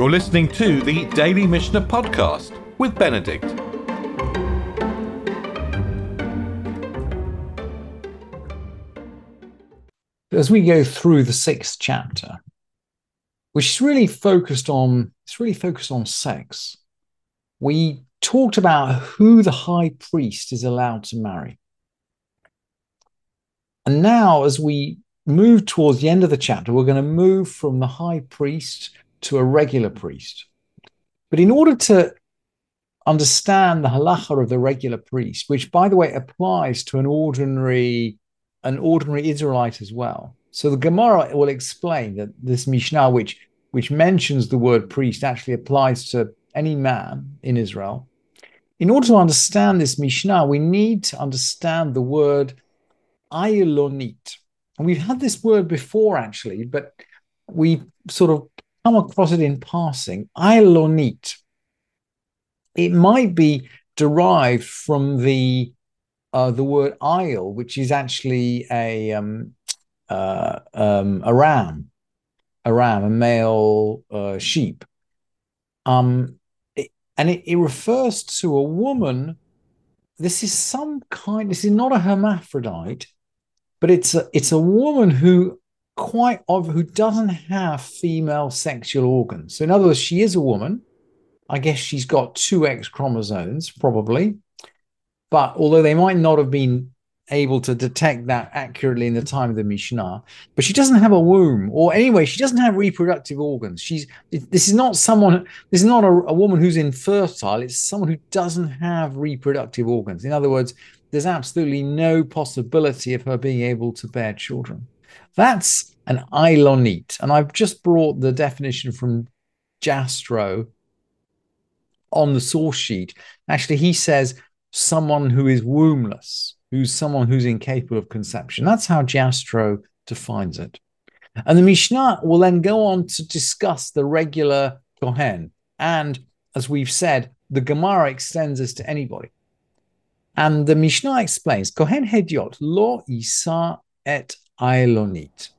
You're listening to the Daily Mishnah Podcast with Benedict. As we go through the sixth chapter, which is really focused on it's really focused on sex, we talked about who the high priest is allowed to marry. And now, as we move towards the end of the chapter, we're going to move from the high priest to a regular priest. But in order to understand the halacha of the regular priest, which by the way applies to an ordinary an ordinary Israelite as well. So the Gemara will explain that this Mishnah, which which mentions the word priest, actually applies to any man in Israel. In order to understand this Mishnah, we need to understand the word ayilonit. And we've had this word before, actually, but we sort of come across it in passing. Ayilonit. It might be derived from the uh, the word ayil, which is actually a um, uh, um, a ram, a ram, a male uh, sheep. Um, it, and it, it refers to a woman. This is some kind. This is not a hermaphrodite but it's a it's a woman who quite of who doesn't have female sexual organs. So in other words, she is a woman. I guess she's got two X chromosomes, probably. But although they might not have been able to detect that accurately in the time of the Mishnah, but she doesn't have a womb, or anyway, she doesn't have reproductive organs. She's this is not someone. This is not a, a woman who's infertile. It's someone who doesn't have reproductive organs. In other words, there's absolutely no possibility of her being able to bear children. That's an Ilonite. And I've just brought the definition from Jastrow on the source sheet. Actually, he says someone who is wombless, who's someone who's incapable of conception. That's how Jastrow defines it. And the Mishnah will then go on to discuss the regular Kohen. And as we've said, the Gemara extends this to anybody. And the Mishnah explains, Kohen Hediot lo isa et ailonit.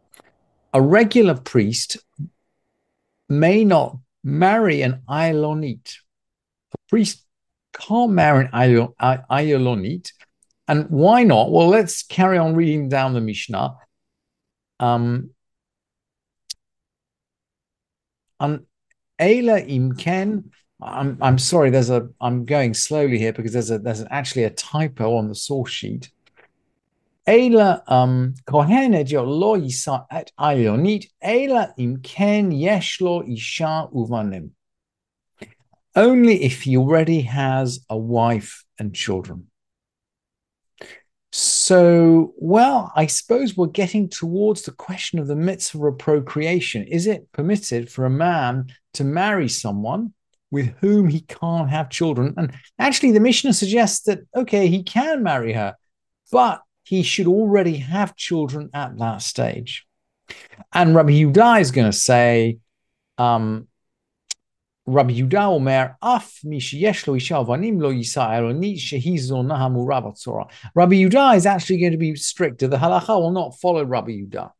A regular priest may not marry an ailonit. A priest can't marry an ailonit. And why not? Well, let's carry on reading down the Mishnah. Um, and Eila imken I'm I'm sorry. There's a I'm going slowly here because there's a there's actually a typo on the source sheet. Um. Only if he already has a wife and children. So, well, I suppose we're getting towards the question of the mitzvah of procreation. Is it permitted for a man to marry someone with whom he can't have children. And actually, the Mishnah suggests that, okay, he can marry her, but he should already have children at that stage. And Rabbi Yudah is going to say, um, Rabbi Yudah Omer, Af mishiyesh lo isha vanim lo hamurav Rabbi Yudah is actually going to be stricter. The halacha will not follow Rabbi Yudah.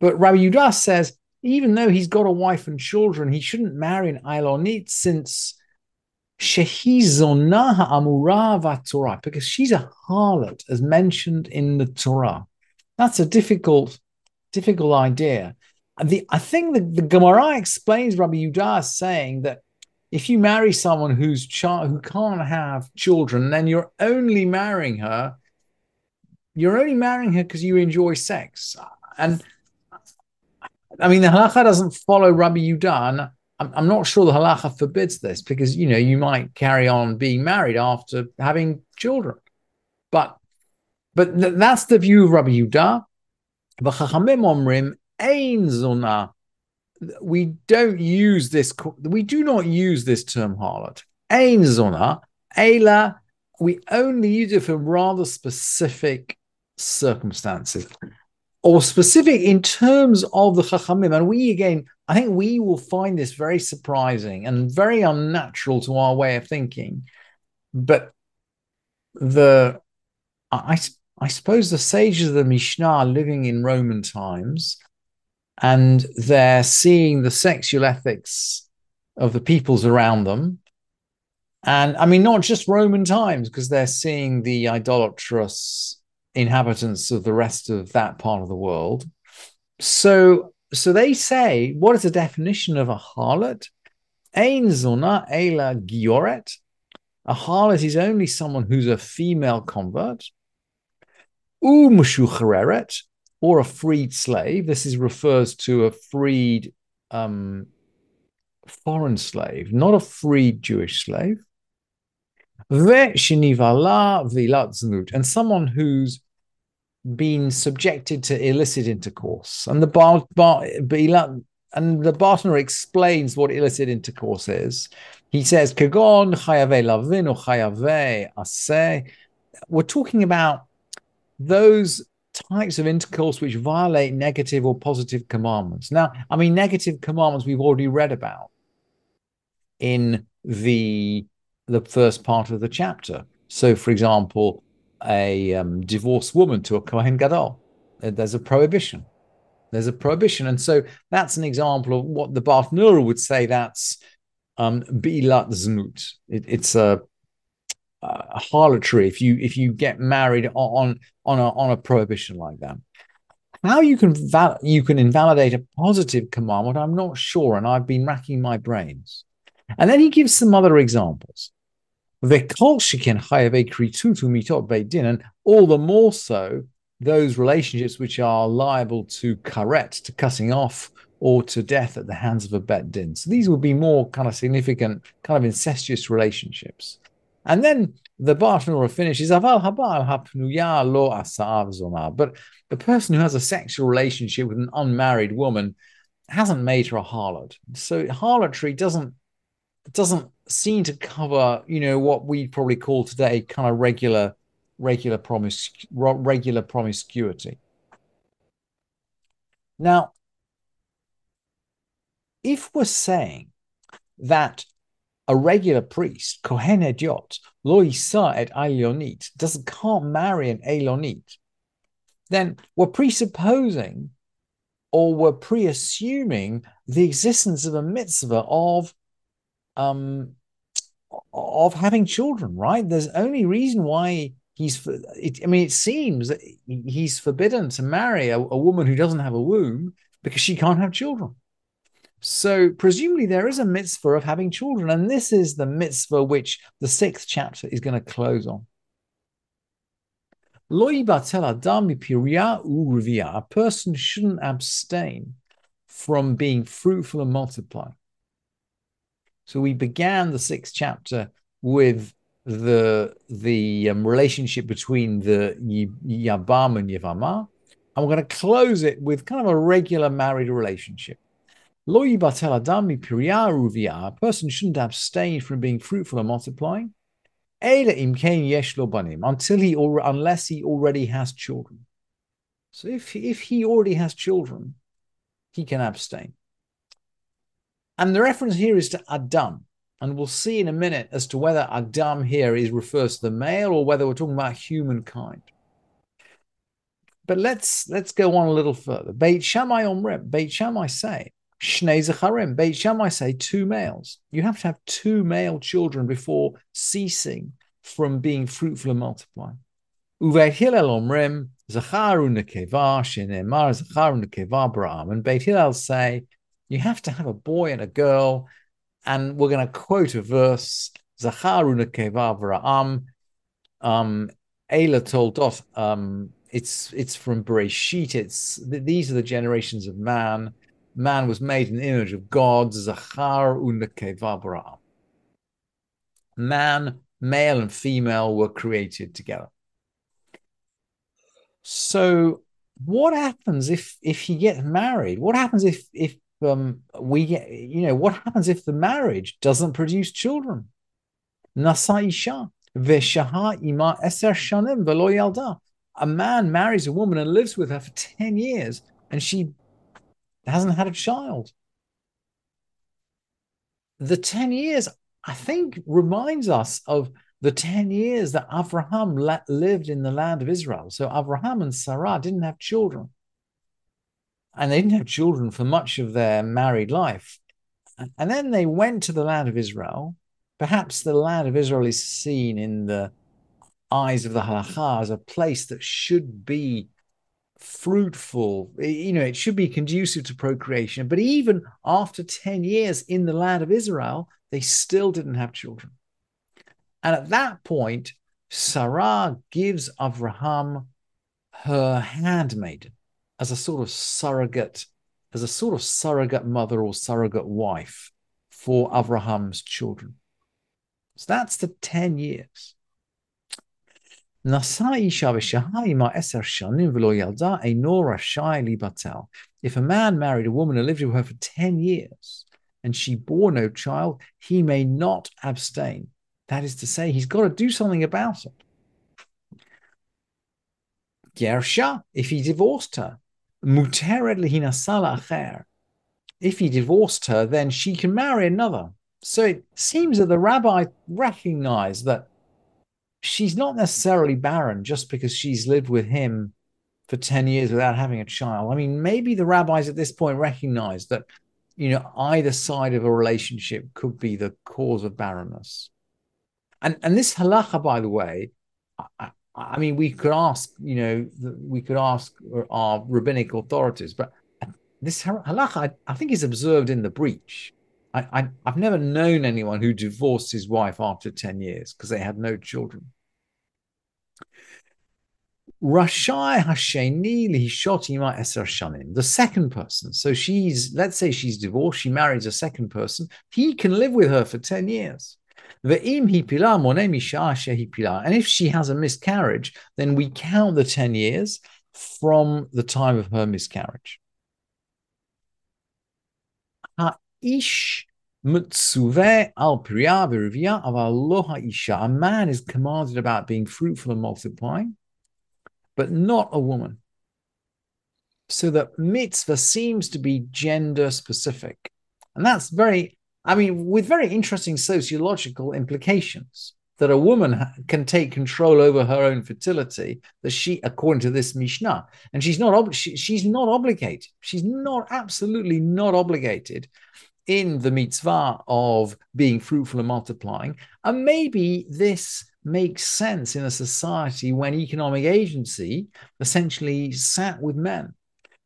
But Rabbi Yudah says, even though he's got a wife and children, he shouldn't marry an Ilonit since Shehizonaha Amura Torah, because she's a harlot, as mentioned in the Torah. That's a difficult, difficult idea. The, I think the, the Gemara explains Rabbi Yudah saying that if you marry someone who's who can't have children, then you're only marrying her. You're only marrying her because you enjoy sex, and I mean, the halacha doesn't follow Rabbi Yudah. I'm, I'm not sure the halacha forbids this because you know you might carry on being married after having children, but but th- that's the view of Rabbi Yudah. We don't use this. We do not use this term harlot. Ein zona, ela. We only use it for rather specific circumstances or specific in terms of the Chachamim. And we, again, I think we will find this very surprising and very unnatural to our way of thinking. But the, I, I suppose the sages of the Mishnah living in Roman times and they're seeing the sexual ethics of the peoples around them. And I mean, not just Roman times, because they're seeing the idolatrous inhabitants of the rest of that part of the world. So, so they say, what is the definition of a harlot? Ein zona ela gioret. A harlot is only someone who's a female convert. U mushuchareret, or a freed slave. This is refers to a freed um, foreign slave, not a freed Jewish slave. And someone who's been subjected to illicit intercourse. And the bar, bar, and the Bartner explains what illicit intercourse is. He says, Kagon chayave lavin or chayave. We're talking about those types of intercourse which violate negative or positive commandments. Now, I mean, negative commandments we've already read about in the the first part of the chapter. So, for example, a um, divorced woman to a kohen gadol, there's a prohibition. There's a prohibition, and so that's an example of what the Bartnura would say. That's um, bilat znut. It, it's a, a harlotry if you if you get married on on a on a prohibition like that. How you can val- you can invalidate a positive commandment, I'm not sure, and I've been racking my brains. And then he gives some other examples. And all the more so those relationships which are liable to karet, to cutting off, or to death at the hands of a bet din. So these would be more kind of significant, kind of incestuous relationships. And then the Bartanura finishes, Aval habal hapnuya lo asav zomar. But the person who has a sexual relationship with an unmarried woman hasn't made her a harlot. So harlotry doesn't doesn't seem to cover, you know, what we probably call today kind of regular, regular regular promiscuity. Now, if we're saying that a regular priest, Kohen Ediot, lo isa et Elonit, doesn't can't marry an Elonit, then we're presupposing or we're pre-assuming the existence of a mitzvah of um, of having children, right? There's only reason why he's. It, I mean, it seems that he's forbidden to marry a, a woman who doesn't have a womb because she can't have children. So presumably there is a mitzvah of having children, and this is the mitzvah which the sixth chapter is going to close on. A person shouldn't abstain from being fruitful and multiplying. So we began the sixth chapter with the the um, relationship between the Yabam and Yavama, and we're going to close it with kind of a regular married relationship. Lo yibatel adam A person shouldn't abstain from being fruitful and multiplying. Until he or unless he already has children. So if if he already has children, he can abstain. And the reference here is to Adam. And we'll see in a minute as to whether Adam here is refers to the male or whether we're talking about humankind. But let's let's go on a little further. Beit Shammai Omrim, Beit Shammai say, Shnei Zacharim, Beit Shammai say two males. You have to have two male children before ceasing from being fruitful and multiplying. Uveit Hillel Omrim, Zacharu Nekeva, Shenemar Zacharu Nekeva bera'am. And Beit Hillel say you have to have a boy and a girl. And we're going to quote a verse, Zacharu Nekeva bera'am, um, Ela Toldot, um, it's it's from Bereshit. It's these are the generations of man. Man was made in the image of God. Zachar unekeva Man, male and female were created together. So, what happens if if he gets married? What happens if if um, we get, you know, what happens if the marriage doesn't produce children? Nasaisha veshaha ima eser shanim velo yalda. A man marries a woman and lives with her for 10 years and she hasn't had a child. The 10 years, I think, reminds us of the 10 years that Abraham lived in the land of Israel. So Abraham and Sarah didn't have children and they didn't have children for much of their married life. And then they went to the land of Israel. Perhaps the land of Israel is seen in the eyes of the halacha as a place that should be fruitful. You know, it should be conducive to procreation. But even after 10 years in the land of Israel, they still didn't have children. And at that point, Sarah gives Avraham her handmaiden as a sort of surrogate, as a sort of surrogate mother or surrogate wife for Avraham's children. So that's the 10 years. If a man married a woman and lived with her for 10 years and she bore no child, he may not abstain. That is to say, he's got to do something about it. Gersha, if he divorced her, muteret lehinasala acher. If he divorced her, then she can marry another. So it seems that the rabbi recognized that she's not necessarily barren just because she's lived with him for 10 years without having a child. I mean, maybe the rabbis at this point recognize that, you know, either side of a relationship could be the cause of barrenness. And, and this halacha, by the way, I mean, we could ask, you know, we could ask uh, our rabbinic authorities, but this halacha, I, I think, is observed in the breach. I, I, have never known anyone who divorced his wife after 10 years because they had no children. Rashai Hasheni Lihishot Eser Shanim. The second person. So she's, let's say she's divorced, she marries a second person. He can live with her for 10 years. And if she has a miscarriage, then we count the 10 years from the time of her miscarriage. Ha'ish al A man is commanded about being fruitful and multiplying, but not a woman. So that mitzvah seems to be gender specific. And that's very I mean, with very interesting sociological implications that a woman can take control over her own fertility that she according to this mishnah and she's not ob- she, she's not obligated. She's not absolutely not obligated in the mitzvah of being fruitful and multiplying. And maybe this makes sense in a society when economic agency essentially sat with men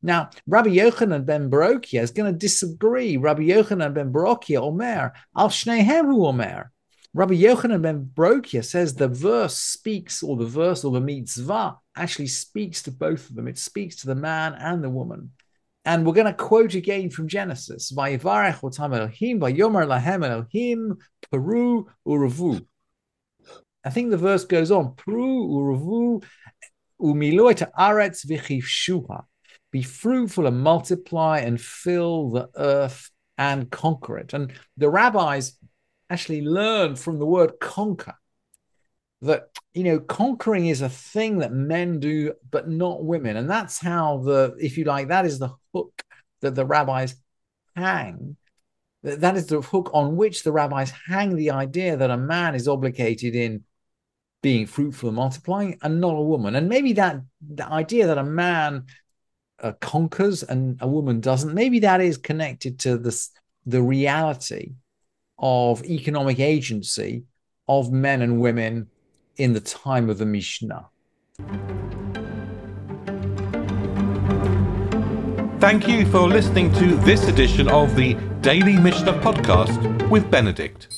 now, Rabbi Yochanan ben Barokia is going to disagree. Rabbi Yochanan ben Barokia Omer, al shnehem hu Omer. Rabbi Yochanan ben Barokia says the verse speaks, or the verse or the mitzvah actually speaks to both of them. It speaks to the man and the woman. And we're going to quote again from Genesis. I think the verse goes on, be fruitful and multiply and fill the earth and conquer it. And the rabbis actually learn from the word conquer that you know conquering is a thing that men do but not women. And that's how the if you like that is the hook that the rabbis hang. That is the hook on which the rabbis hang the idea that a man is obligated in being fruitful and multiplying and not a woman. And maybe that the idea that a man uh, conquers and a woman doesn't. Maybe that is connected to this the reality of economic agency of men and women in the time of the Mishnah. Thank you for listening to this edition of the Daily Mishnah Podcast with Benedict.